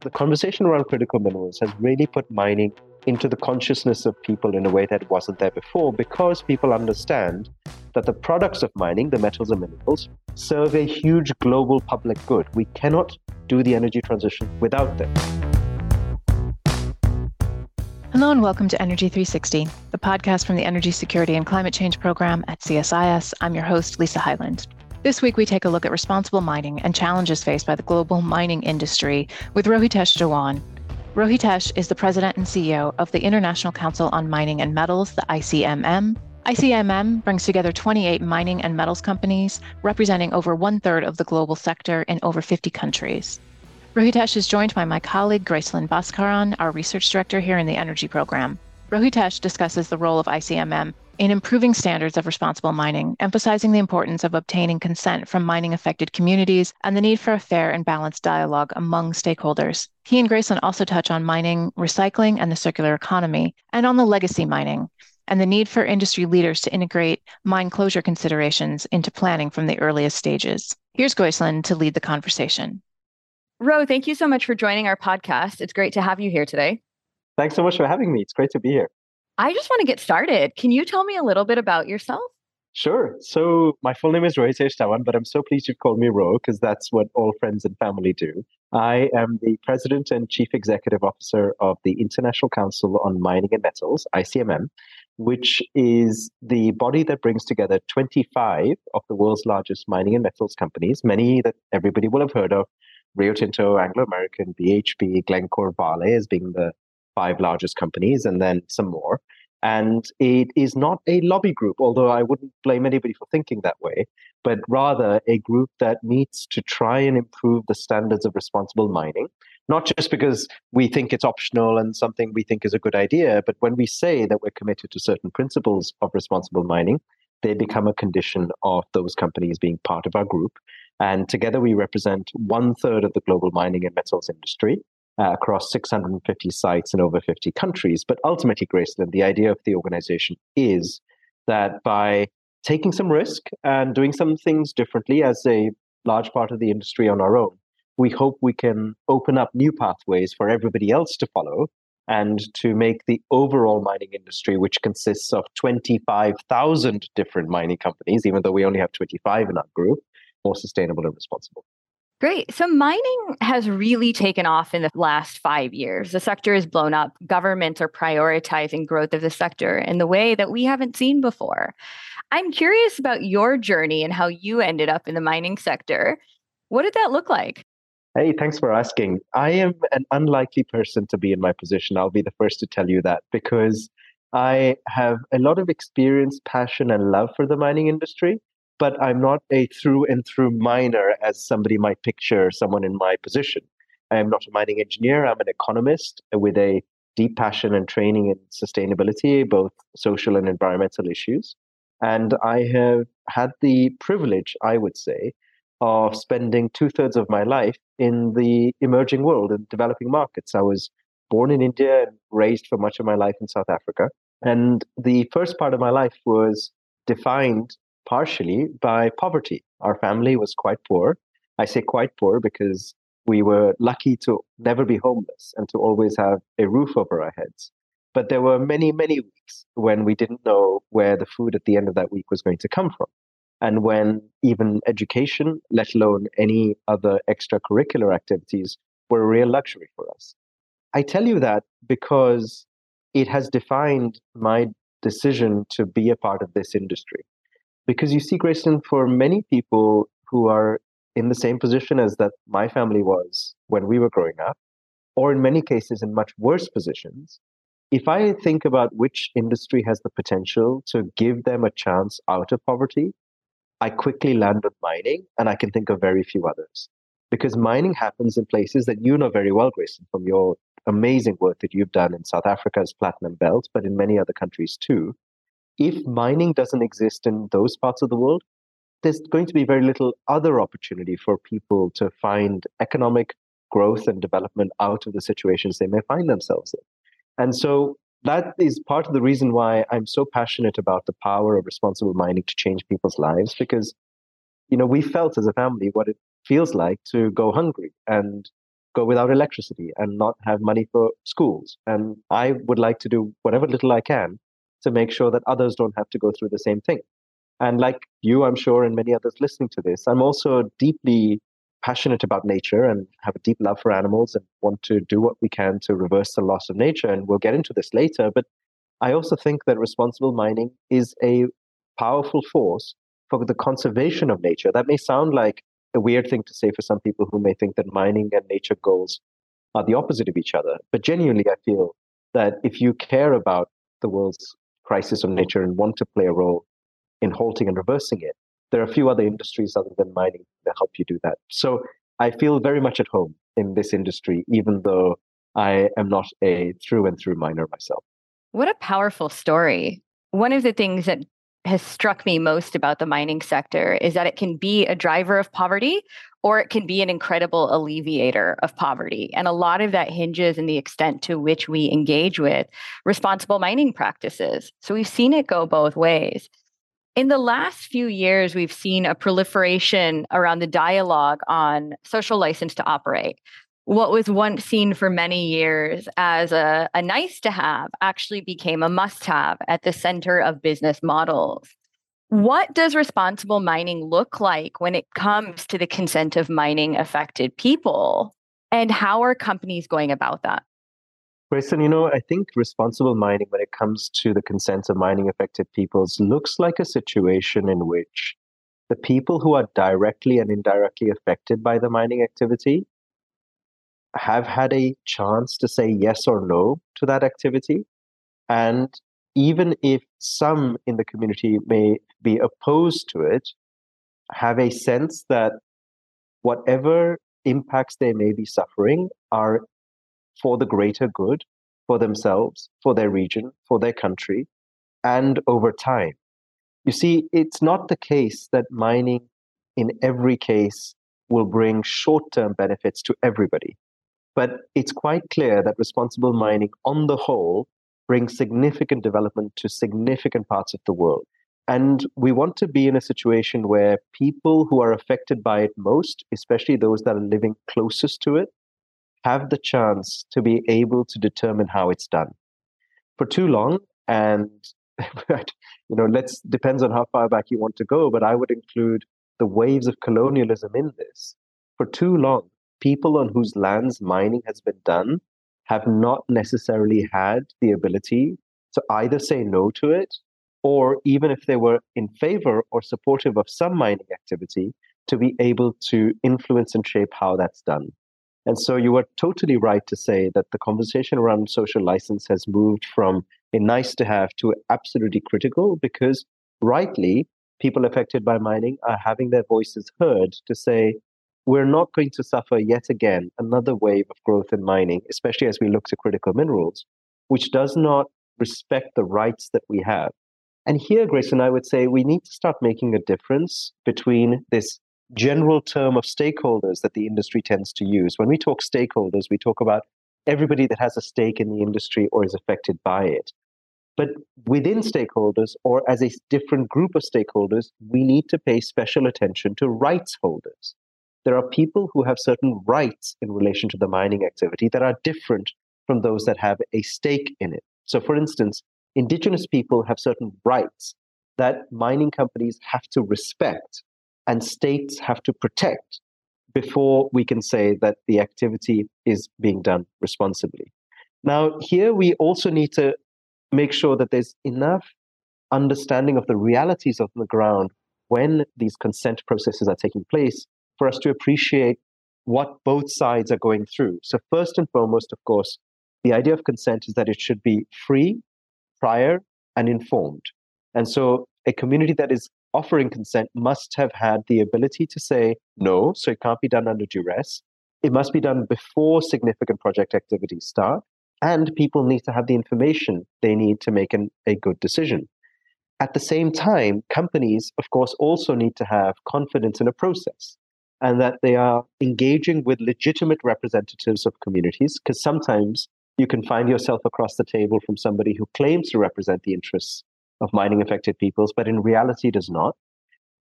The conversation around critical minerals has really put mining into the consciousness of people in a way that wasn't there before because people understand that the products of mining, the metals and minerals, serve a huge global public good. We cannot do the energy transition without them. Hello and welcome to Energy 360, the podcast from the Energy Security and Climate Change Program at CSIS. I'm your host, Lisa Hyland. This week, we take a look at responsible mining and challenges faced by the global mining industry with Rohitesh Dhawan. Rohitesh is the president and CEO of the International Council on Mining and Metals, the ICMM. ICMM brings together 28 mining and metals companies, representing over one third of the global sector in over 50 countries. Rohitesh is joined by my colleague Gracelin Baskaran, our research director here in the Energy Program. Rohitesh discusses the role of ICMM in improving standards of responsible mining, emphasizing the importance of obtaining consent from mining affected communities and the need for a fair and balanced dialogue among stakeholders. He and Gracelin also touch on mining, recycling, and the circular economy, and on the legacy mining and the need for industry leaders to integrate mine closure considerations into planning from the earliest stages. Here's Gracelin to lead the conversation. Ro, thank you so much for joining our podcast. It's great to have you here today. Thanks so much for having me. It's great to be here. I just want to get started. Can you tell me a little bit about yourself? Sure. So my full name is Rohitesh Dhawan, but I'm so pleased you've called me Ro because that's what all friends and family do. I am the president and chief executive officer of the International Council on Mining and Metals, ICMM, which is the body that brings together 25 of the world's largest mining and metals companies, many that everybody will have heard of, Rio Tinto, Anglo American, BHP, Glencore, Vale as being the five largest companies, and then some more. And it is not a lobby group, although I wouldn't blame anybody for thinking that way, but rather a group that meets to try and improve the standards of responsible mining. Not just because we think it's optional and something we think is a good idea, but when we say that we're committed to certain principles of responsible mining, they become a condition of those companies being part of our group. And together we represent one third of the global mining and metals industry uh, across 650 sites in over 50 countries. But ultimately, Gracelin, the idea of the organization is that by taking some risk and doing some things differently as a large part of the industry on our own, we hope we can open up new pathways for everybody else to follow and to make the overall mining industry, which consists of 25,000 different mining companies, even though we only have 25 in our group, more sustainable and responsible. Great. So mining has really taken off in the last five years. The sector is blown up. Governments are prioritizing growth of the sector in the way that we haven't seen before. I'm curious about your journey and how you ended up in the mining sector. What did that look like? Hey, thanks for asking. I am an unlikely person to be in my position. I'll be the first to tell you that because I have a lot of experience, passion, and love for the mining industry but I'm not a through and through miner as somebody might picture someone in my position. I am not a mining engineer. I'm an economist with a deep passion and training in sustainability, both social and environmental issues. And I have had the privilege, I would say, of spending two thirds of my life in the emerging world and developing markets. I was born in India and raised for much of my life in South Africa. And the first part of my life was defined partially by poverty. Our family was quite poor. I say quite poor because we were lucky to never be homeless and to always have a roof over our heads. But there were many, many weeks when we didn't know where the food at the end of that week was going to come from. And when even education, let alone any other extracurricular activities, were a real luxury for us. I tell you that because it has defined my decision to be a part of this industry. Because you see, Gracelin, for many people who are in the same position as that my family was when we were growing up, or in many cases in much worse positions, if I think about which industry has the potential to give them a chance out of poverty, I quickly land on mining, and I can think of very few others. Because mining happens in places that you know very well, Gracelin, from your amazing work that you've done in South Africa's Platinum Belt, but in many other countries too if mining doesn't exist in those parts of the world, there's going to be very little other opportunity for people to find economic growth and development out of the situations they may find themselves in. And so that is part of the reason why I'm so passionate about the power of responsible mining to change people's lives because you know, we felt as a family what it feels like to go hungry and go without electricity and not have money for schools. And I would like to do whatever little I can to make sure that others don't have to go through the same thing. And like you, I'm sure, and many others listening to this, I'm also deeply passionate about nature and have a deep love for animals and want to do what we can to reverse the loss of nature. And we'll get into this later. But I also think that responsible mining is a powerful force for the conservation of nature. That may sound like a weird thing to say for some people who may think that mining and nature goals are the opposite of each other. But genuinely, I feel that if you care about the world's crisis of mm. nature and want to play a role in halting and reversing it, there are a few other industries other than mining that help you do that. So I feel very much at home in this industry, even though I am not a through and through miner myself. What a powerful story. One of the things that has struck me most about the mining sector is that it can be a driver of poverty or it can be an incredible alleviator of poverty. And a lot of that hinges in the extent to which we engage with responsible mining practices. So we've seen it go both ways. In the last few years, we've seen a proliferation around the dialogue on social license to operate. What was once seen for many years as a, a nice to have actually became a must have at the center of business models. What does responsible mining look like when it mm-hmm. comes to the consent of mining affected people? And how are companies going about that? Gracelin, you know, I think responsible mining, when it comes to the consent of mining affected peoples, looks like a situation in which the people who are directly and indirectly affected by the mining activity have had a chance to say yes or no to that activity. And even if some in the community may be opposed to it, have a sense that whatever impacts they may be suffering are for the greater good, for themselves, for their region, for their country, and over time. You see, it's not the case that mining in every case will bring short term benefits to everybody. But it's quite clear that responsible mining on the whole brings significant development to significant parts of the world. And we want to be in a situation where people who are affected by it most, especially those that are living closest to it, have the chance to be able to determine how it's done. For too long, and you know, let's depends on how far back you want to go, but I would include the waves of colonialism in this. For too long, people on whose lands mining has been done have not necessarily had the ability to either say no to it or even if they were in favor or supportive of some mining activity to be able to influence and shape how that's done. And so you were totally right to say that the conversation around social license has moved from a nice to have to absolutely critical because rightly, people affected by mining are having their voices heard to say, we're not going to suffer yet again another wave of growth in mining, especially as we look to critical minerals, which does not respect the rights that we have. And here, Gracelin, I would say we need to start making a difference between this general term of stakeholders that the industry tends to use. When we talk stakeholders, we talk about everybody that has a stake in the industry or is affected by it. But within stakeholders or as a different group of stakeholders, we need to pay special attention to rights holders. There are people who have certain rights in relation to the mining activity that are different from those that have a stake in it. So, for instance, indigenous people have certain rights that mining companies have to respect and states have to protect before we can say that the activity is being done responsibly. Now, here we also need to make sure that there's enough understanding of the realities of the ground when these consent processes are taking place for us to appreciate what both sides are going through. So, first and foremost, of course, the idea of consent is that it should be free, prior, and informed. And so, a community that is offering consent must have had the ability to say no, so it can't be done under duress. It must be done before significant project activities start, and people need to have the information they need to make an, a good decision. At the same time, companies, of course, also need to have confidence in a process and that they are engaging with legitimate representatives of communities, because sometimes you can find yourself across the table from somebody who claims to represent the interests of mining affected peoples, but in reality does not.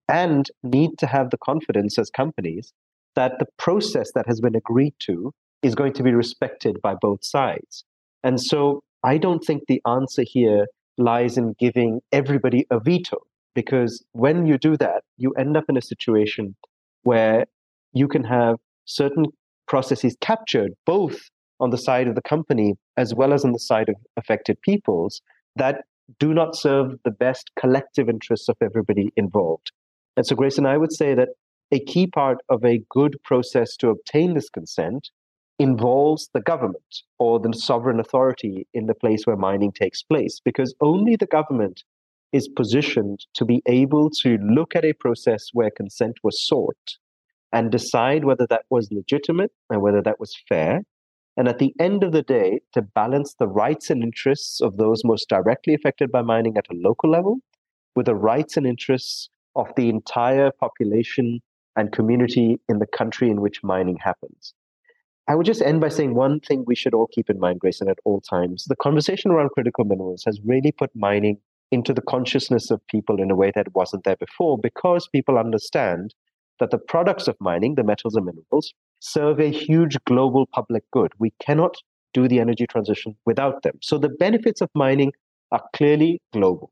and need to have the confidence as companies that the process that has been agreed to is going to be respected by both sides. And so I don't think the answer here lies in giving everybody a veto, because when you do that, you end up in a situation where you can have certain processes captured both on the side of the company as well as on the side of affected peoples that do not serve the best collective interests of everybody involved. And so, Grace, and I would say that a key part of a good process to obtain this consent involves the government or the sovereign authority in the place where mining takes place, because only the government is positioned to be able to look at a process where consent was sought and decide whether that was legitimate and whether that was fair. And at the end of the day, to balance the rights and interests of those most directly affected by mining at a local level with the rights and interests of the entire population and community in the country in which mining happens. I would just end by saying one thing we should all keep in mind, Gracelin, at all times. The conversation around critical minerals has really put mining into the consciousness of people in a way that wasn't there before because people understand that the products of mining, the metals and minerals, serve a huge global public good. We cannot do the energy transition without them. So the benefits of mining are clearly global.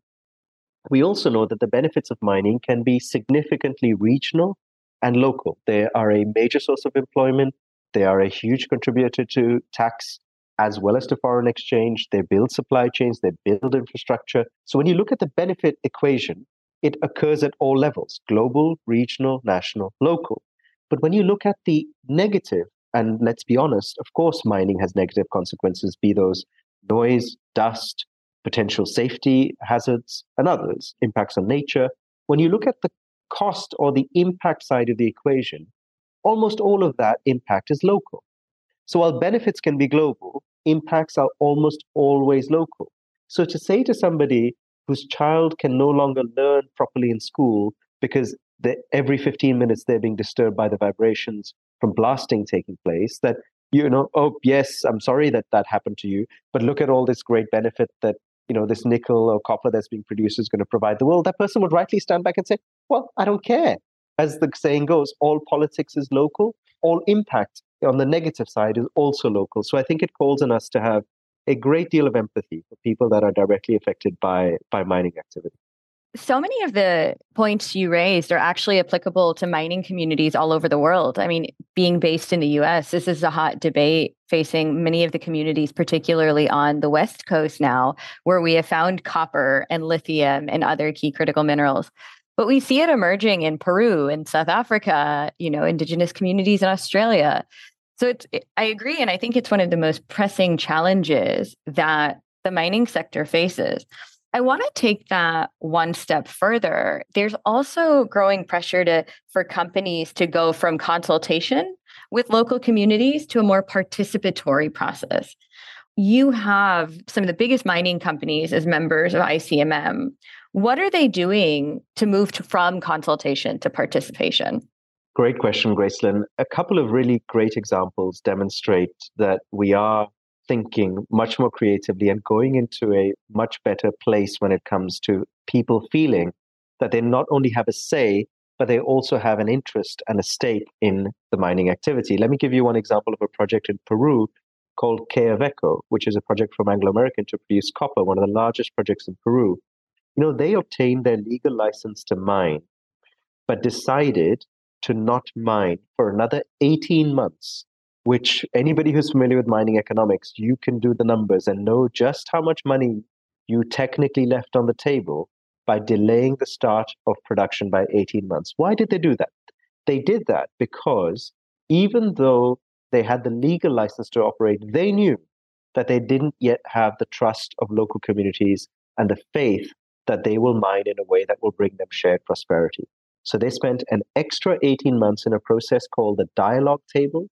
We also know that the benefits of mining can be significantly regional and local. They are a major source of employment. They are a huge contributor to tax as well as to foreign exchange. They build supply chains, they build infrastructure. So when you look at the benefit equation, it occurs at all levels global, regional, national, local. But when you look at the negative, and let's be honest, of course, mining has negative consequences, be those noise, dust, potential safety hazards, and others, impacts on nature. When you look at the cost or the impact side of the equation, almost all of that impact is local. So while benefits can be global, impacts are almost always local. So to say to somebody whose child can no longer learn properly in school because every 15 minutes they're being disturbed by the vibrations from blasting taking place, that, you know, oh, yes, I'm sorry that that happened to you, but look at all this great benefit that you know this nickel or copper that's being produced is going to provide the world that person would rightly stand back and say well i don't care as the saying goes all politics is local all impact on the negative side is also local so i think it calls on us to have a great deal of empathy for people that are directly affected by by mining activity so many of the points you raised are actually applicable to mining communities all over the world. I mean, being based in the US, this is a hot debate facing many of the communities, particularly on the West Coast now, where we have found copper and lithium and other key critical minerals. But we see it emerging in Peru and South Africa, you know, indigenous communities in Australia. So it's, I agree. And I think it's one of the most pressing challenges that the mining sector faces. I want to take that one step further. There's also growing pressure to for companies to go from consultation with local communities to a more participatory process. You have some of the biggest mining companies as members of ICMM. What are they doing to move to, from consultation to participation? Great question, Gracelin. A couple of really great examples demonstrate that we are thinking much more creatively and going into a much better place when it comes to people feeling that they not only have a say, but they also have an interest and a stake in the mining activity. Let me give you one example of a project in Peru called Quellaveco, which is a project from Anglo American to produce copper, one of the largest projects in Peru. You know, they obtained their legal license to mine, but decided to not mine for another 18 months which anybody who's familiar with mining economics, you can do the numbers and know just how much money you technically left on the table by delaying the start of production by 18 months. Why did they do that? They did that because even though they had the legal license to operate, they knew that they didn't yet have the trust of local communities and the faith that they will mine in a way that will bring them shared prosperity. So they spent an extra 18 months in a process called the dialogue table,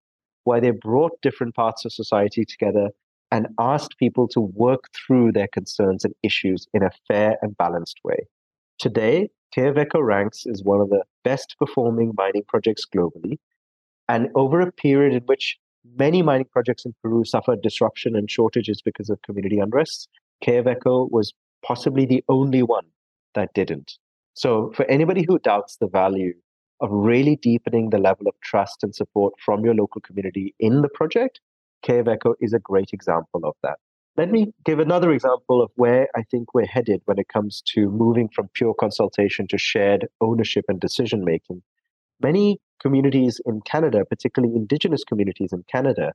where they brought different parts of society together and asked people to work through their concerns and issues in a fair and balanced way. Today, Quellaveco ranks as one of the best performing mining projects globally. And over a period in which many mining projects in Peru suffered disruption and shortages because of community unrest, Quellaveco was possibly the only one that didn't. So, for anybody who doubts the value of really deepening the level of trust and support from your local community in the project, Quellaveco is a great example of that. Let me give another example of where I think we're headed when it comes to moving from pure consultation to shared ownership and decision making. Many communities in Canada, particularly Indigenous communities in Canada,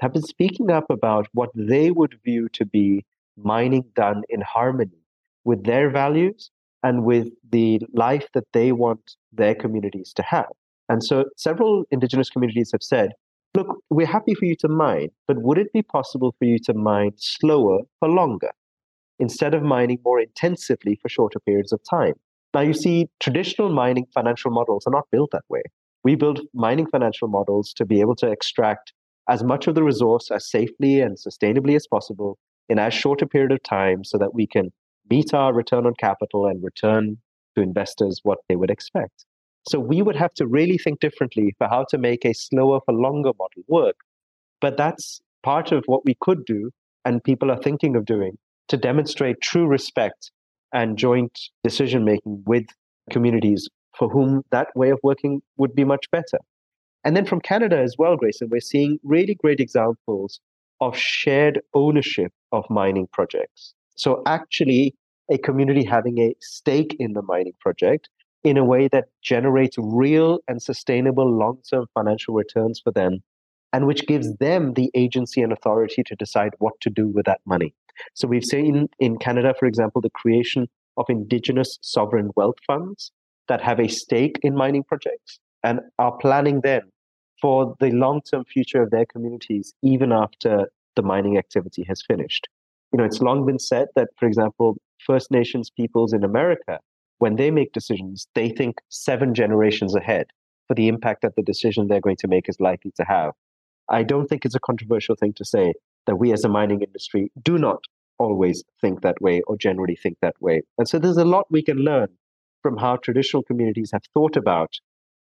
have been speaking up about what they would view to be mining done in harmony with their values and with the life that they want their communities to have. And so several Indigenous communities have said, look, we're happy for you to mine, but would it be possible for you to mine slower for longer instead of mining more intensively for shorter periods of time? Now, you see, traditional mining financial models are not built that way. We build mining financial models to be able to extract as much of the resource as safely and sustainably as possible in as short a period of time so that we can meet our return on capital and return to investors what they would expect. So we would have to really think differently for how to make a slower for longer model work. But that's part of what we could do, and people are thinking of doing to demonstrate true respect and joint decision making with communities for whom that way of working would be much better. And then from Canada as well, Gracelin, we're seeing really great examples of shared ownership of mining projects. So actually, a community having a stake in the mining project in a way that generates real and sustainable long term financial returns for them, and which gives them the agency and authority to decide what to do with that money. So we've seen in Canada, for example, the creation of indigenous sovereign wealth funds that have a stake in mining projects and are planning then for the long term future of their communities, even after the mining activity has finished. You know, it's long been said that, for example, First Nations peoples in America, when they make decisions, they think seven generations ahead for the impact that the decision they're going to make is likely to have. I don't think it's a controversial thing to say that we as a mining industry do not always think that way or generally think that way. And so there's a lot we can learn from how traditional communities have thought about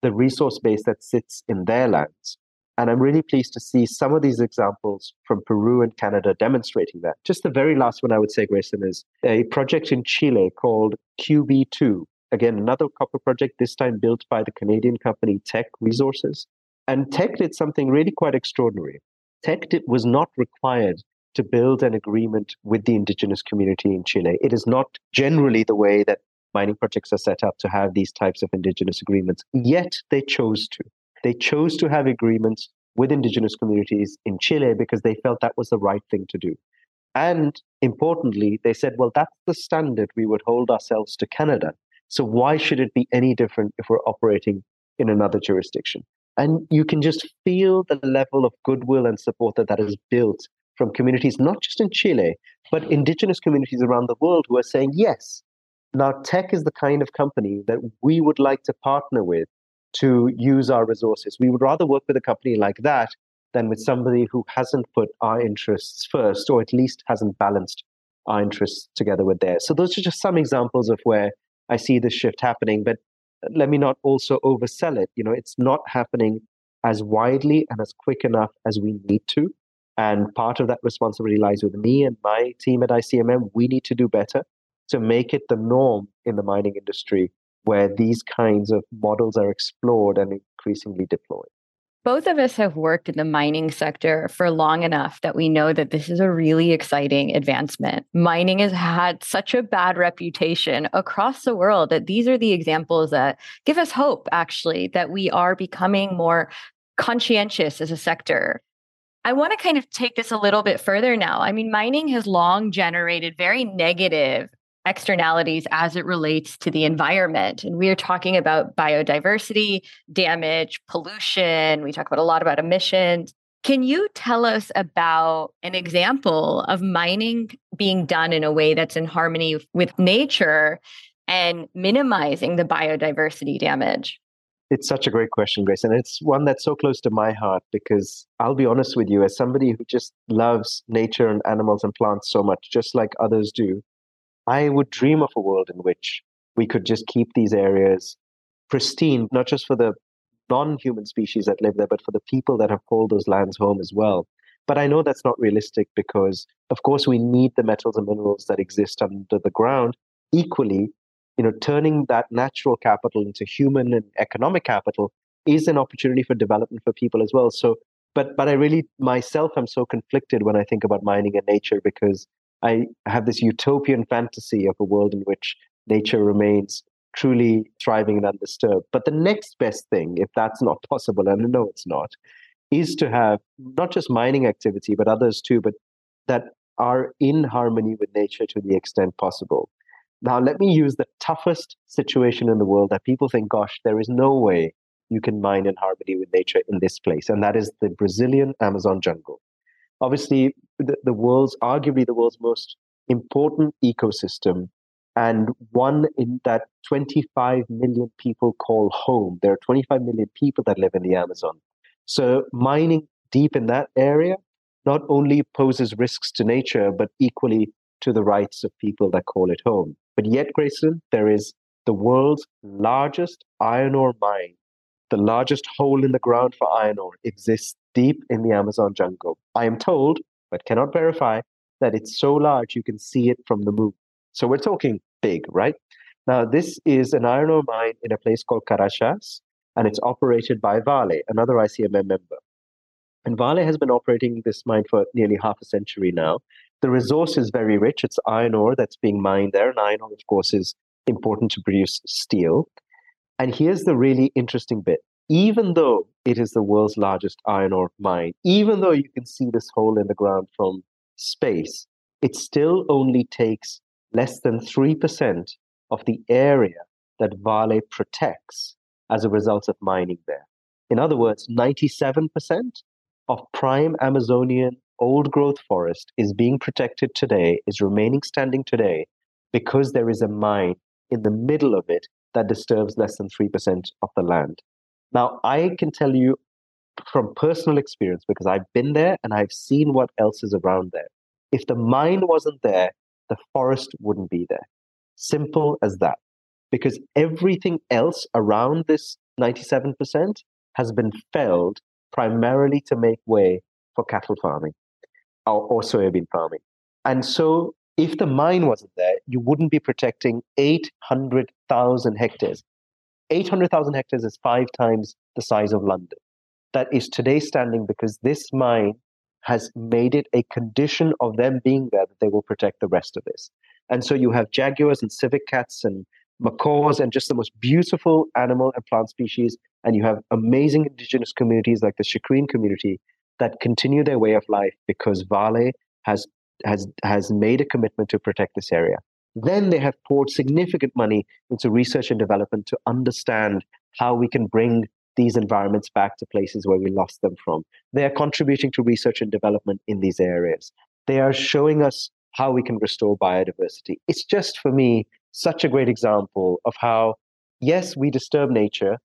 the resource base that sits in their lands. And I'm really pleased to see some of these examples from Peru and Canada demonstrating that. Just the very last one I would say, Gracelin, is a project in Chile called QB2. Again, another copper project, this time built by the Canadian company Teck Resources. And Teck did something really quite extraordinary. Teck did, was not required to build an agreement with the indigenous community in Chile. It is not generally the way that mining projects are set up to have these types of indigenous agreements. Yet they chose to. They chose to have agreements with indigenous communities in Chile because they felt that was the right thing to do. And importantly, they said, well, that's the standard we would hold ourselves to Canada. So why should it be any different if we're operating in another jurisdiction? And you can just feel the level of goodwill and support that that is built from communities, not just in Chile, but indigenous communities around the world who are saying, yes, now Teck is the kind of company that we would like to partner with to use our resources. We would rather work with a company like that than with somebody who hasn't put our interests first or at least hasn't balanced our interests together with theirs. So those are just some examples of where I see this shift happening. But uh, let me not also oversell it. You know, it's not happening as widely and as quick enough as we need to. And part of that responsibility lies with me and my team at ICMM. We need to do better to make it the norm in the mining industry where these kinds of models are explored and increasingly deployed. Both of us have worked in the mining sector for long enough that we know that this is a really exciting advancement. Mining has had such a bad reputation across the world that these are the examples that give us hope, actually, that we are becoming more conscientious as a sector. I want to kind of take this a little bit further now. I mean, mining has long generated very negative externalities as it relates to the environment. And we are talking about biodiversity, damage, pollution. We talk about a lot about emissions. Can you tell us about an example of mining being done in a way that's in harmony with nature and minimizing the biodiversity damage? It's such a great question, Grace. And it's one that's so close to my heart because I'll be honest with you, as somebody who just loves nature and animals and plants so much, just like others do, I would dream of a world in which we could just keep these areas pristine, not just for the non human species that live there, but for the people that have called those lands home as well. But I know that's not realistic because, of course, we need the metals and minerals that exist under the ground. Equally, you know, turning that natural capital into human and economic capital is an opportunity for development for people as well. So, but but I really myself I'm so conflicted when I think about mining and nature because I have this utopian fantasy of a world in which nature remains truly thriving and undisturbed. But the next best thing, if that's not possible, and I know it's not, is to have not just mining activity, but others too, but that are in harmony with nature to the extent possible. Now, let me use the toughest situation in the world that people think, gosh, there is no way you can mine in harmony with nature in this place, and that is the Brazilian Amazon jungle. Obviously, the, the world's arguably the world's most important ecosystem and one in that 25 million people call home. There are 25 million people that live in the Amazon. So mining deep in that area not only poses risks to nature, but equally to the rights of people that call it home. But yet, Gracelin, there is the world's largest iron ore mine, the largest hole in the ground for iron ore exists deep in the Amazon jungle. I am told, but cannot verify, that it's so large you can see it from the moon. So we're talking big, right? Now, this is an iron ore mine in a place called Carajás, and it's operated by Vale, another ICMM member. And Vale has been operating this mine for nearly half a century now. The resource is very rich. It's iron ore that's being mined there. And iron ore, of course, is important to produce steel. And here's the really interesting bit. Even though it is the world's largest iron ore mine, even though you can see this hole in the ground from space, it still only takes less than 3% of the area that Vale protects as a result of mining there. In other words, 97% of prime Amazonian old growth forest is being protected today, is remaining standing today, because there is a mine in the middle of it that disturbs less than 3% of the land. Now, I can tell you from personal experience, because I've been there and I've seen what else is around there. If the mine wasn't there, the forest wouldn't be there. Simple as that. Because everything else around this 97% has been felled primarily to make way for cattle farming or, or soybean farming. And so, if the mine wasn't there, you wouldn't be protecting 800,000 hectares. 800,000 hectares is five times the size of London. That is today standing because this mine has made it a condition of them being there that they will protect the rest of this. And so you have jaguars and civet cats and macaws and just the most beautiful animal and plant species. And you have amazing indigenous communities like the Xikrin community that continue their way of life because Vale has has has made a commitment to protect this area. Then they have poured significant money into research and development to understand how we can bring these environments back to places where we lost them from. They are contributing to research and development in these areas. They are showing us how we can restore biodiversity. It's just for me such a great example of how, yes, we disturb nature,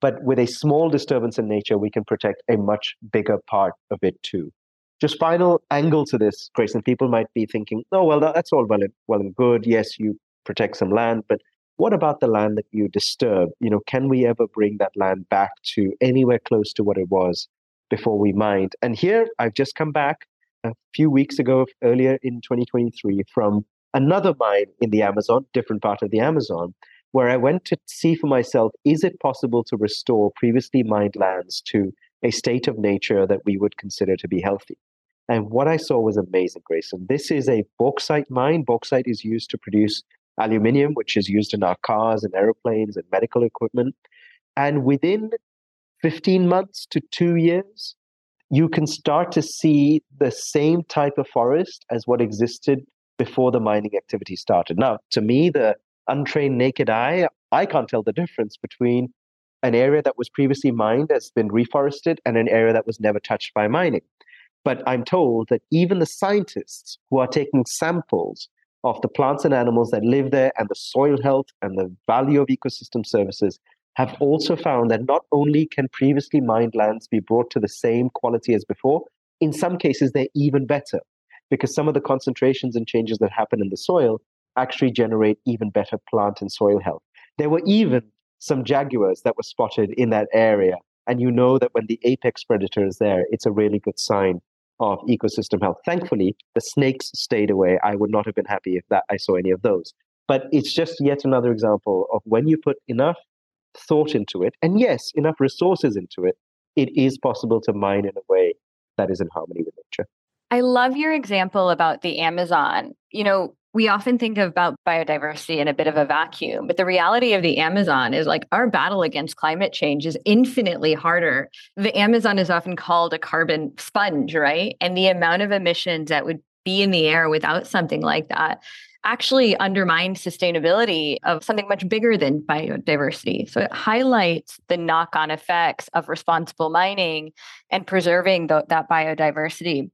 but with a small disturbance in nature, we can protect a much bigger part of it too. Just final angle to this, Gracelin. People might be thinking, "Oh, well, that's all well and well and good. Yes, you protect some land, but what about the land that you disturb? You know, can we ever bring that land back to anywhere close to what it was before we mined? And here I've just come back a few weeks ago, earlier in 2023, from another mine in the Amazon, different part of the Amazon, where I went to see for myself is it possible to restore previously mined lands to a state of nature that we would consider to be healthy? And what I saw was amazing, Gracelin. This is a bauxite mine. Bauxite is used to produce aluminium, which is used in our cars and aeroplanes and medical equipment. And within 15 months to two years, you can start to see the same type of forest as what existed before the mining activity started. Now, to me, the untrained naked eye, I can't tell the difference between an area that was previously mined that's been reforested and an area that was never touched by mining. But I'm told that even the scientists who are taking samples of the plants and animals that live there and the soil health and the value of ecosystem services have also found that not only can previously mined lands be brought to the same quality as before, in some cases they're even better because some of the concentrations and changes that happen in the soil actually generate even better plant and soil health. There were even some jaguars that were spotted in that area. And you know that when the apex predator is there, it's a really good sign of ecosystem health. Thankfully, the snakes stayed away. I would not have been happy if that I saw any of those. But it's just yet another example of when you put enough thought into it, and yes, enough resources into it, it is possible to mine in a way that is in harmony with nature. I love your example about the Amazon. You know, we often think about biodiversity in a bit of a vacuum, but the reality of the Amazon is like our battle against climate change is infinitely harder. The Amazon is often called a carbon sponge, right? And the amount of emissions that would be in the air without something like that actually undermine sustainability of something much bigger than biodiversity. So it highlights the knock on effects of responsible mining and preserving the, that biodiversity.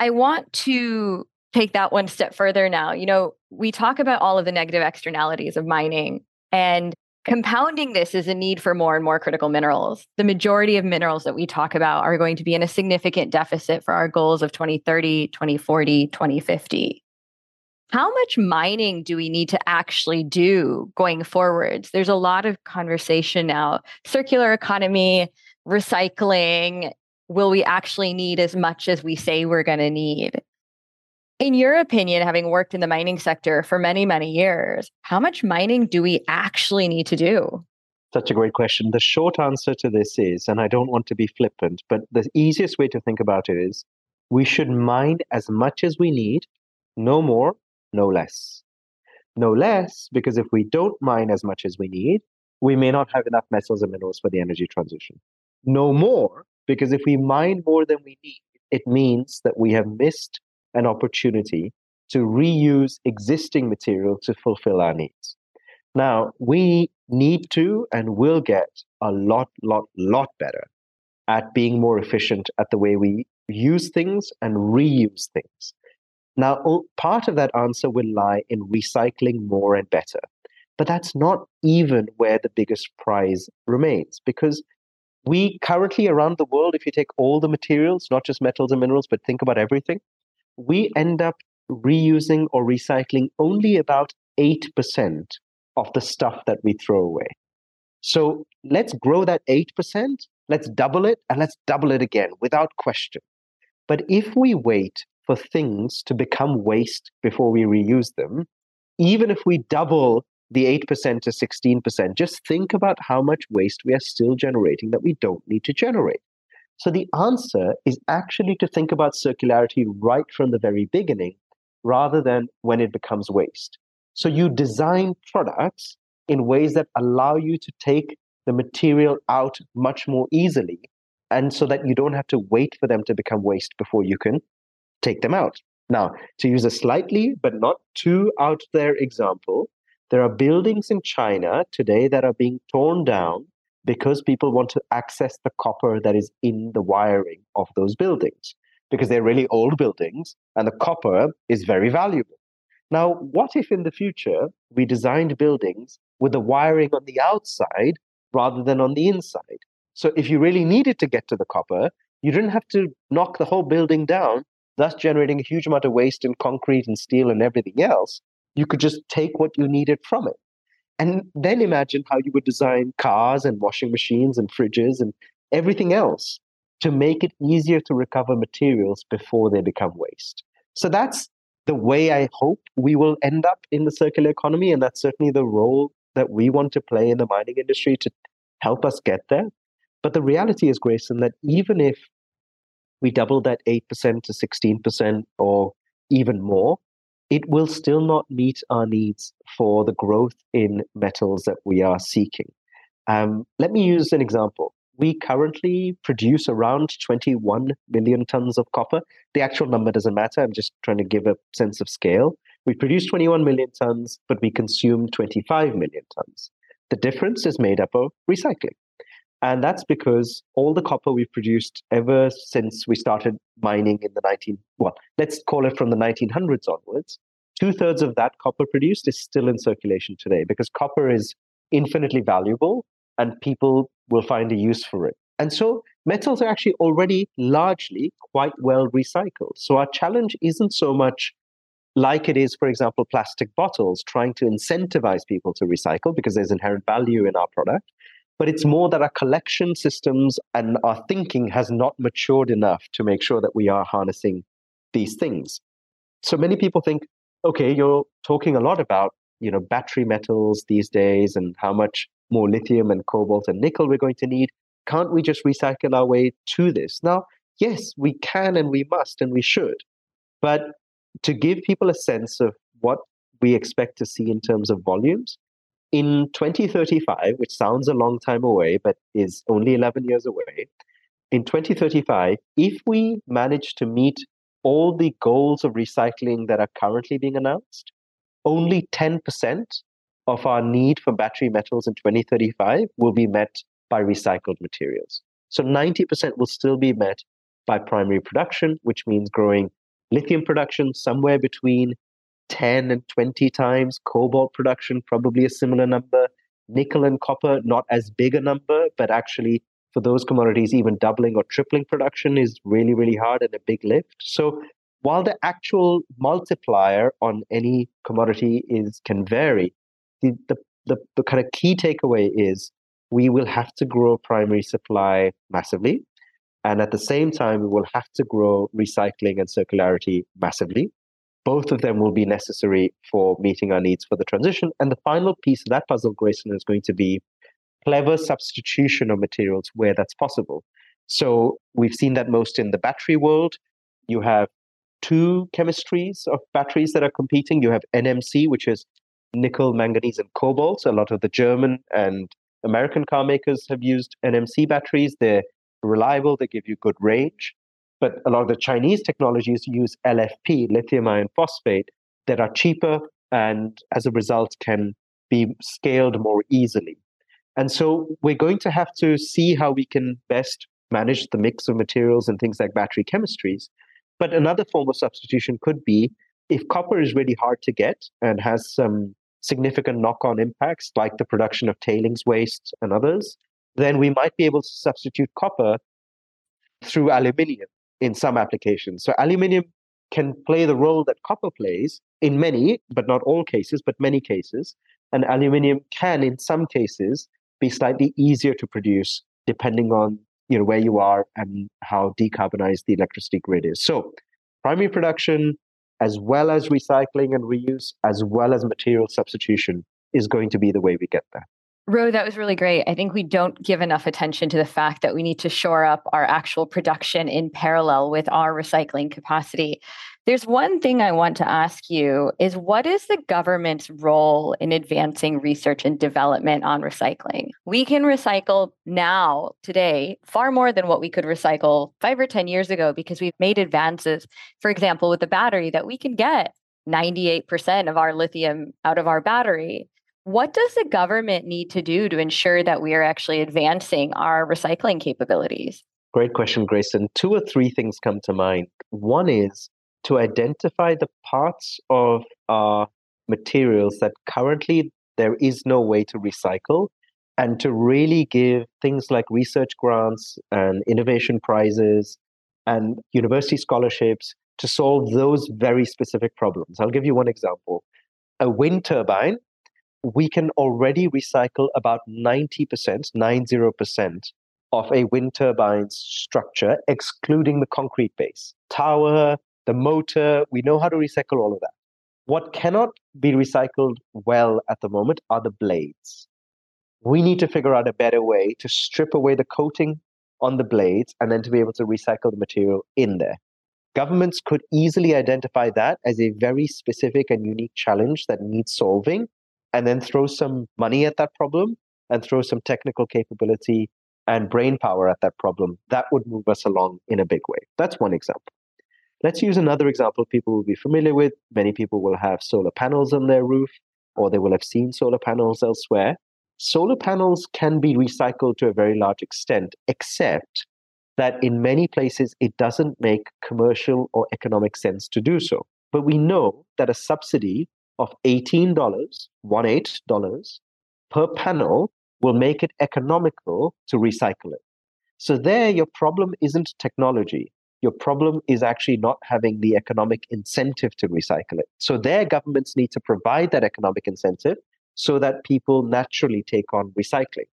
I want to take that one step further now. You know, we talk about all of the negative externalities of mining and compounding this is a need for more and more critical minerals. The majority of minerals that we talk about are going to be in a significant deficit for our goals of 2030, 2040, 2050 how much mining do we need to actually do going forwards? There's a lot of conversation now circular economy, recycling. Will we actually need as much as we say we're going to need? In your opinion, having worked in the mining sector for many, many years, how much mining do we actually need to do? Such a great question. The short answer to this is, and I don't want to be flippant, but the easiest way to think about it is we should mine as much as we need, no more, no less. No less, because if we don't mine as much as we need, we may not have enough metals and minerals for the energy transition. No more, because if we mine more than we need, it means that we have missed an opportunity to reuse existing material to fulfill our needs. Now, we need to and will get a lot, lot, lot better at being more efficient at the way we use things and reuse things. Now, part of that answer will lie in recycling more and better. But that's not even where the biggest prize remains because we currently around the world, if you take all the materials, not just metals and minerals, but think about everything, we end up reusing or recycling only about 8% of the stuff that we throw away. So let's grow that 8%, let's double it, and let's double it again without question. But if we wait for things to become waste before we reuse them, even if we double the 8% to 16%, just think about how much waste we are still generating that we don't need to generate. So the answer is actually to think about circularity right from the very beginning rather than when it becomes waste. So you design products in ways that allow you to take the material out much more easily and so that you don't have to wait for them to become waste before you can take them out. Now, to use a slightly but not too out there example, there are buildings in China today that are being torn down because people want to access the copper that is in the wiring of those buildings because they're really old buildings and the copper is very valuable. Now, what if in the future we designed buildings with the wiring on the outside rather than on the inside? So if you really needed to get to the copper, you didn't have to knock the whole building down thus generating a huge amount of waste in concrete and steel and everything else, you could just take what you needed from it. And then imagine how you would design cars and washing machines and fridges and everything else to make it easier to recover materials before they become waste. So that's the way I hope we will end up in the circular economy. And that's certainly the role that we want to play in the mining industry to help us get there. But the reality is, Gracelin, that even if we double that 8% to 16% or even more, it will still not meet our needs for the growth in metals that we are seeking. Um, let me use an example. We currently produce around 21 million tons of copper. The actual number doesn't matter. I'm just trying to give a sense of scale. We produce 21 million tons, but we consume 25 million tons. The difference is made up of recycling. And that's because all the copper we've produced ever since we started mining in the 19, well, let's call it from the 1900s onwards, two thirds of that copper produced is still in circulation today because copper is infinitely valuable and people will find a use for it. And so metals are actually already largely quite well recycled. So our challenge isn't so much like it is, for example, plastic bottles, trying to incentivize people to recycle because there's inherent value in our product but it's more that our collection systems and our thinking has not matured enough to make sure that we are harnessing these things. So many people think, okay, you're talking a lot about you know battery metals these days and how much more lithium and cobalt and nickel we're going to need. Can't we just recycle our way to this? Now, yes, we can and we must and we should. But to give people a sense of what we expect to see in terms of volumes, in 2035, which sounds a long time away, but is only 11 years away, in 2035, if we manage to meet all the goals of recycling that are currently being announced, only 10% of our need for battery metals in 2035 will be met by recycled materials. So 90% will still be met by primary production, which means growing lithium production somewhere between 10 and 20 times, cobalt production, probably a similar number, nickel and copper, not as big a number, but actually for those commodities, even doubling or tripling production is really, really hard and a big lift. So while the actual multiplier on any commodity is can vary, the, the, the, the kind of key takeaway is we will have to grow primary supply massively. And at the same time, we will have to grow recycling and circularity massively. Both of them will be necessary for meeting our needs for the transition. And the final piece of that puzzle, Gracelin, is going to be clever substitution of materials where that's possible. So we've seen that most in the battery world. You have two chemistries of batteries that are competing. You have NMC, which is nickel, manganese, and cobalt. So a lot of the German and American car makers have used NMC batteries. They're reliable, they give you good range. But a lot of the Chinese technologies use LFP, lithium iron phosphate, that are cheaper and as a result can be scaled more easily. And so we're going to have to see how we can best manage the mix of materials and things like battery chemistries. But another form of substitution could be if copper is really hard to get and has some significant knock on impacts, like the production of tailings waste and others, then we might be able to substitute copper through aluminium in some applications. So, aluminium can play the role that copper plays in many, but not all cases, but many cases. And aluminium can, in some cases, be slightly easier to produce depending on you know where you are and how decarbonized the electricity grid is. So, primary production, as well as recycling and reuse, as well as material substitution, is going to be the way we get there. Ro, that was really great. I think we don't give enough attention to the fact that we need to shore up our actual production in parallel with our recycling capacity. There's one thing I want to ask you is what is the government's role in advancing research and development on recycling? We can recycle now, today, far more than what we could recycle 5 or 10 years ago because we've made advances, for example, with the battery that we can get 98% of our lithium out of our battery what does the government need to do to ensure that we are actually advancing our recycling capabilities? Great question, Gracelin. Two or three things come to mind. One is to identify the parts of our materials that currently there is no way to recycle and to really give things like research grants and innovation prizes and university scholarships to solve those very specific problems. I'll give you one example. A wind turbine we can already recycle about 90%, 90% of a wind turbine's structure, excluding the concrete base. Tower, the motor, we know how to recycle all of that. What cannot be recycled well at the moment are the blades. We need to figure out a better way to strip away the coating on the blades and then to be able to recycle the material in there. Governments could easily identify that as a very specific and unique challenge that needs solving and then throw some money at that problem and throw some technical capability and brain power at that problem, that would move us along in a big way. That's one example. Let's use another example people will be familiar with. Many people will have solar panels on their roof, or they will have seen solar panels elsewhere. Solar panels can be recycled to a very large extent, except that in many places it doesn't make commercial or economic sense to do so. But we know that a subsidy of $18, one eight dollars per panel will make it economical to recycle it. So there, your problem isn't technology. Your problem is actually not having the economic incentive to recycle it. So there, governments need to provide that economic incentive so that people naturally take on recycling.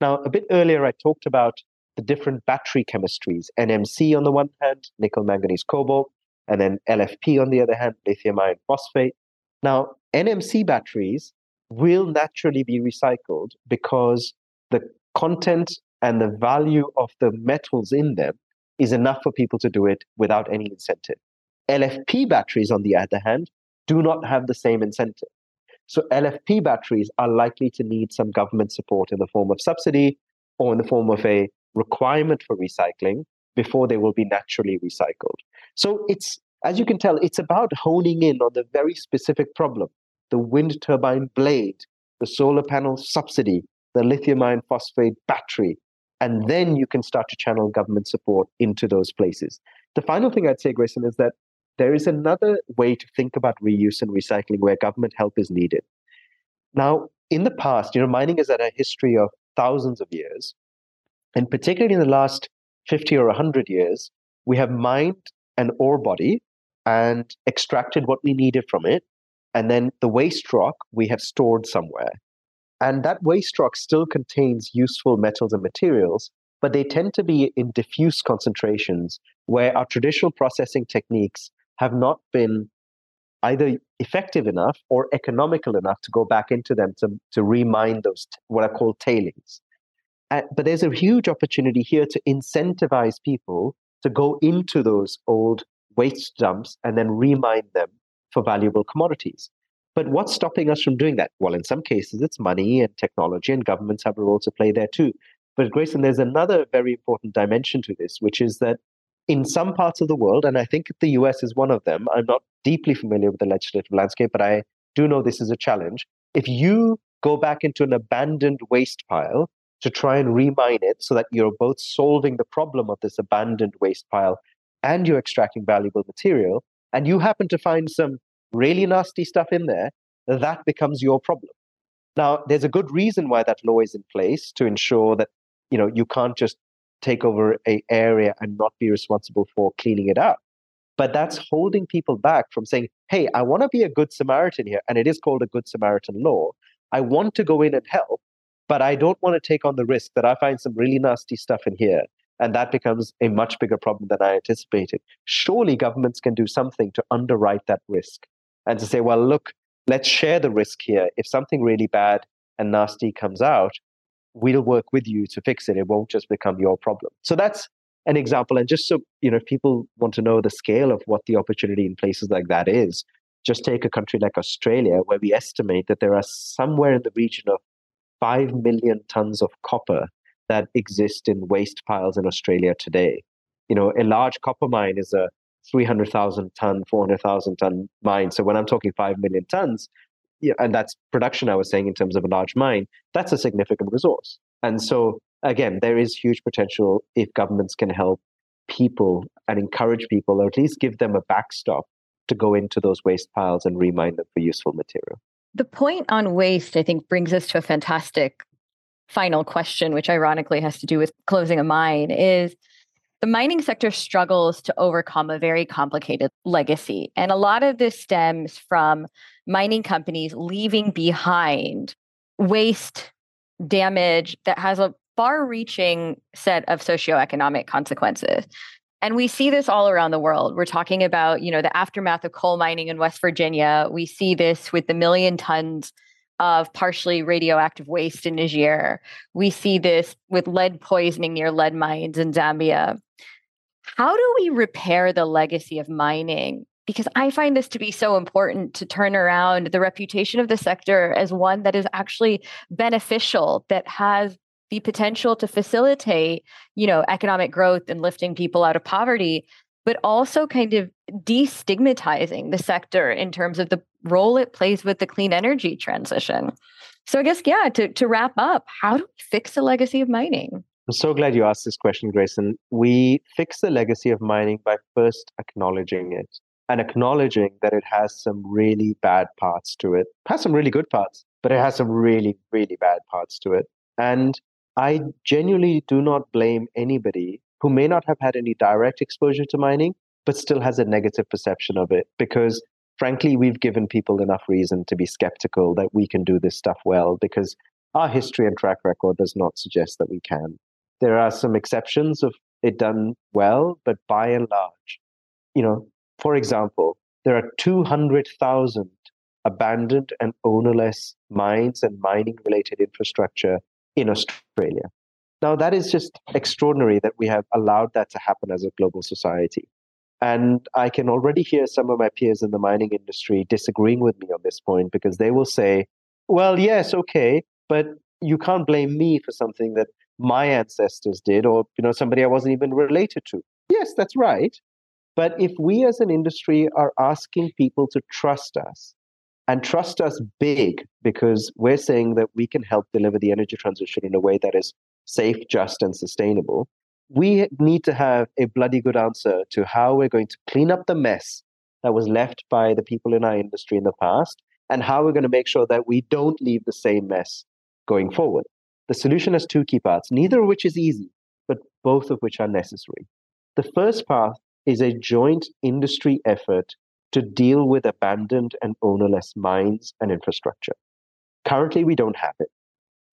Now, a bit earlier, I talked about the different battery chemistries NMC on the one hand, nickel, manganese, cobalt, and then LFP on the other hand, lithium iron phosphate. Now, NMC batteries will naturally be recycled because the content and the value of the metals in them is enough for people to do it without any incentive. LFP batteries, on the other hand, do not have the same incentive. So LFP batteries are likely to need some government support in the form of subsidy or in the form of a requirement for recycling before they will be naturally recycled. So it's, as you can tell, it's about honing in on the very specific problem the wind turbine blade, the solar panel subsidy, the lithium iron phosphate battery. And then you can start to channel government support into those places. The final thing I'd say, Gracelin, is that there is another way to think about reuse and recycling where government help is needed. Now, in the past, you know, mining has had a history of thousands of years. And particularly in the last 50 or 100 years, we have mined an ore body and extracted what we needed from it. And then the waste rock we have stored somewhere. And that waste rock still contains useful metals and materials, but they tend to be in diffuse concentrations where our traditional processing techniques have not been either effective enough or economical enough to go back into them to, to remine those what are called tailings. Uh, but there's a huge opportunity here to incentivize people to go into those old waste dumps and then remine them for valuable commodities. But what's stopping us from doing that? Well, in some cases, it's money and technology, and governments have a role to play there too. But Gracelin, there's another very important dimension to this, which is that in some parts of the world, and I think the US is one of them, I'm not deeply familiar with the legislative landscape, but I do know this is a challenge. If you go back into an abandoned waste pile to try and remine it so that you're both solving the problem of this abandoned waste pile and you're extracting valuable material, and you happen to find some really nasty stuff in there, that becomes your problem. Now, there's a good reason why that law is in place to ensure that you know you can't just take over a area and not be responsible for cleaning it up. But that's holding people back from saying hey i want to be a good samaritan here and it is called a good samaritan law. I want to go in and help but i don't want to take on the risk that i find some really nasty stuff in here and that becomes a much bigger problem than i anticipated surely governments can do something to underwrite that risk and to say well look let's share the risk here if something really bad and nasty comes out we'll work with you to fix it. It won't just become your problem. So that's an example. And just so, you know, if people want to know the scale of what the opportunity in places like that is, just take a country like Australia, where we estimate that there are somewhere in the region of 5 million tons of copper that exist in waste piles in Australia today. You know, a large copper mine is a 300,000 ton, 400,000 ton mine. So when I'm talking 5 million tons, yeah, and that's production I was saying in terms of a large mine, that's a significant resource. And so again, there is huge potential if governments can help people and encourage people, or at least give them a backstop to go into those waste piles and remine them for useful material. The point on waste, I think, brings us to a fantastic final question, which ironically has to do with closing a mine, is the mining sector struggles to overcome a very complicated legacy. And a lot of this stems from mining companies leaving behind waste damage that has a far reaching set of socioeconomic consequences. And we see this all around the world. We're talking about, you know, the aftermath of coal mining in West Virginia. We see this with the million tons of partially radioactive waste in Niger. We see this with lead poisoning near lead mines in Zambia. How do we repair the legacy of mining? Because I find this to be so important to turn around the reputation of the sector as one that is actually beneficial, that has the potential to facilitate, you know, economic growth and lifting people out of poverty, but also kind of destigmatizing the sector in terms of the role it plays with the clean energy transition. So I guess, yeah, to, to wrap up, how do we fix the legacy of mining? I'm so glad you asked this question, Gracelin. We fix the legacy of mining by first acknowledging it and acknowledging that it has some really bad parts to it. It has some really good parts, but it has some really, really bad parts to it. And I genuinely do not blame anybody who may not have had any direct exposure to mining, but still has a negative perception of it because frankly, we've given people enough reason to be skeptical that we can do this stuff well because our history and track record does not suggest that we can. There are some exceptions of it done well, but by and large, you know, for example, there are 200,000 abandoned and ownerless mines and mining related infrastructure in Australia. Now, that is just extraordinary that we have allowed that to happen as a global society. And I can already hear some of my peers in the mining industry disagreeing with me on this point because they will say, well, yes, okay, but you can't blame me for something that my ancestors did or you know somebody I wasn't even related to. Yes, that's right. But if we as an industry are asking people to trust us and trust us big because we're saying that we can help deliver the energy transition in a way that is safe, just, and sustainable, we need to have a bloody good answer to how we're going to clean up the mess that was left by the people in our industry in the past and how we're going to make sure that we don't leave the same mess going forward. The solution has two key parts, neither of which is easy, but both of which are necessary. The first path is a joint industry effort to deal with abandoned and ownerless mines and infrastructure. Currently, we don't have it.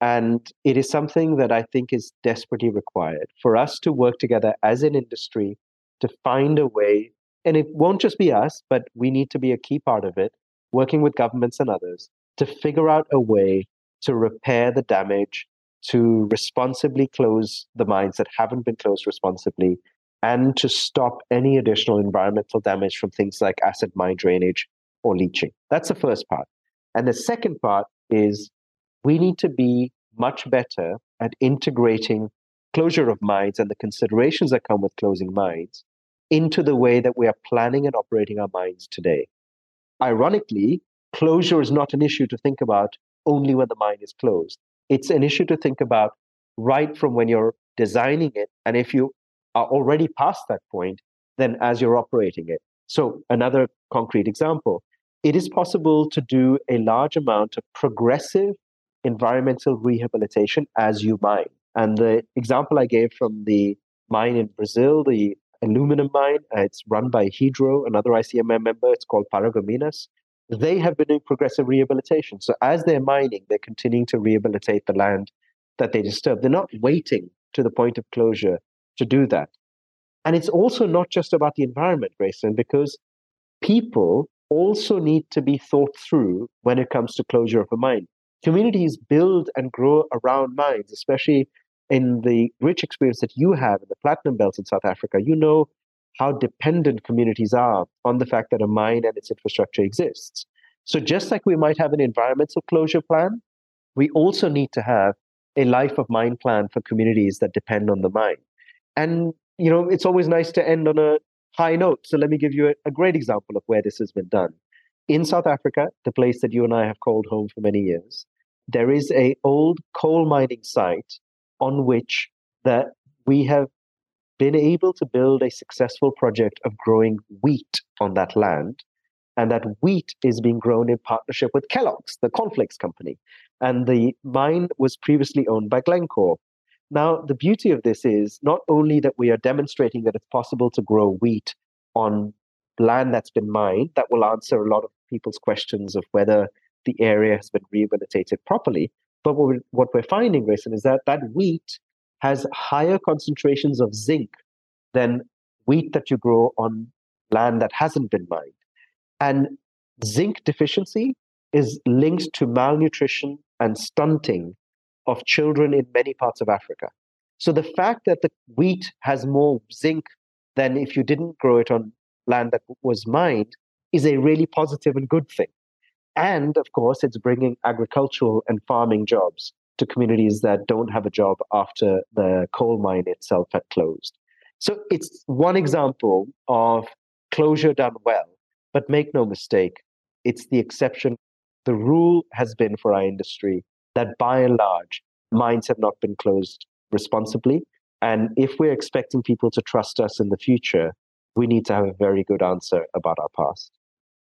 And it is something that I think is desperately required for us to work together as an industry to find a way. And it won't just be us, but we need to be a key part of it, working with governments and others to figure out a way to repair the damage, to responsibly close the mines that haven't been closed responsibly, and to stop any additional environmental damage from things like acid mine drainage or leaching. That's the first part. And the second part is we need to be much better at integrating closure of mines and the considerations that come with closing mines into the way that we are planning and operating our mines today. Ironically, closure is not an issue to think about only when the mine is closed. It's an issue to think about right from when you're designing it. And if you are already past that point, then as you're operating it. So, another concrete example it is possible to do a large amount of progressive environmental rehabilitation as you mine. And the example I gave from the mine in Brazil, the aluminum mine, uh, it's run by Hydro, another ICMM member, it's called Paragominas. They have been doing progressive rehabilitation. So as they're mining, they're continuing to rehabilitate the land that they disturb. They're not waiting to the point of closure to do that. And it's also not just about the environment, Gracelin, because people also need to be thought through when it comes to closure of a mine communities build and grow around mines, especially in the rich experience that you have in the platinum belt in South Africa. You know how dependent communities are on the fact that a mine and its infrastructure exists. So, just like we might have an environmental closure plan, we also need to have a life of mine plan for communities that depend on the mine. And, you know, it's always nice to end on a high note. So, let me give you a, a great example of where this has been done. In South Africa, the place that you and I have called home for many years, there is a old coal mining site on which that we have been able to build a successful project of growing wheat on that land and that wheat is being grown in partnership with Kellogg's, the cornflakes company. And the mine was previously owned by Glencore. Now, the beauty of this is not only that we are demonstrating that it's possible to grow wheat on land that's been mined, that will answer a lot of people's questions of whether the area has been rehabilitated properly. But what we're, what we're finding, Gracelin, is that that wheat has higher concentrations of zinc than wheat that you grow on land that hasn't been mined. And zinc deficiency is linked to malnutrition and stunting of children in many parts of Africa. So the fact that the wheat has more zinc than if you didn't grow it on land that was mined is a really positive and good thing. And of course, it's bringing agricultural and farming jobs to communities that don't have a job after the coal mine itself had closed. So it's one example of closure done well. But make no mistake, it's the exception. The rule has been for our industry that by and large, mines have not been closed responsibly. And if we're expecting people to trust us in the future, we need to have a very good answer about our past.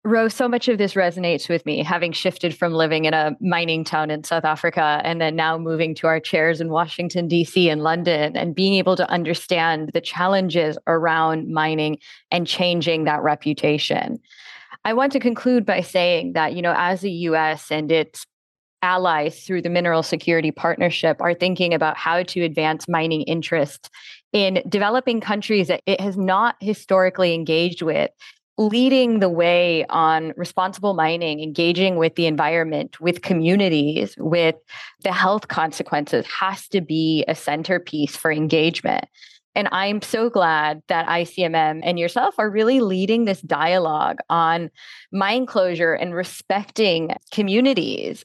Rose, so much of this resonates with me, having shifted from living in a mining town in South Africa and then now moving to our chairs in Washington, D.C. and London, and being able to understand the challenges around mining and changing that reputation. I want to conclude by saying that, you know, as the US and its allies through the Mineral Security Partnership are thinking about how to advance mining interests in developing countries that it has not historically engaged with leading the way on responsible mining, engaging with the environment, with communities, with the health consequences has to be a centerpiece for engagement. And I'm so glad that ICMM and yourself are really leading this dialogue on mine closure and respecting communities.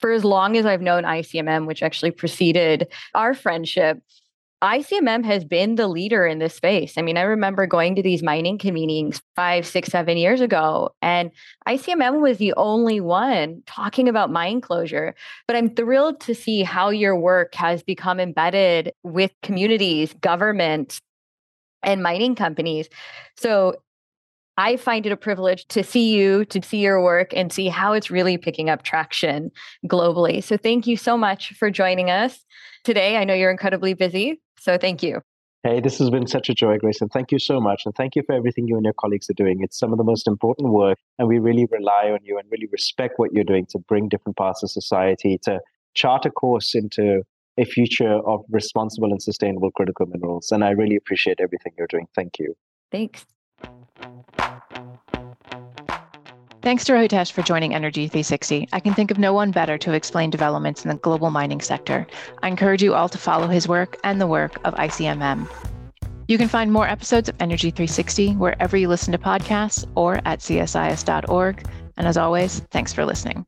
For as long as I've known ICMM, which actually preceded our friendship, ICMM has been the leader in this space. I mean, I remember going to these mining meetings five, six, seven years ago, and ICMM was the only one talking about mine closure. But I'm thrilled to see how your work has become embedded with communities, government, and mining companies. So I find it a privilege to see you, to see your work, and see how it's really picking up traction globally. So thank you so much for joining us today. I know you're incredibly busy, so thank you. Hey, this has been such a joy, Grace, and thank you so much. And thank you for everything you and your colleagues are doing. It's some of the most important work, and we really rely on you and really respect what you're doing to bring different parts of society to chart a course into a future of responsible and sustainable critical minerals. And I really appreciate everything you're doing. Thank you. Thanks. Thanks to Rohitesh for joining Energy 360. I can think of no one better to explain developments in the global mining sector. I encourage you all to follow his work and the work of ICMM. You can find more episodes of Energy 360 wherever you listen to podcasts or at csis.org. And as always, thanks for listening.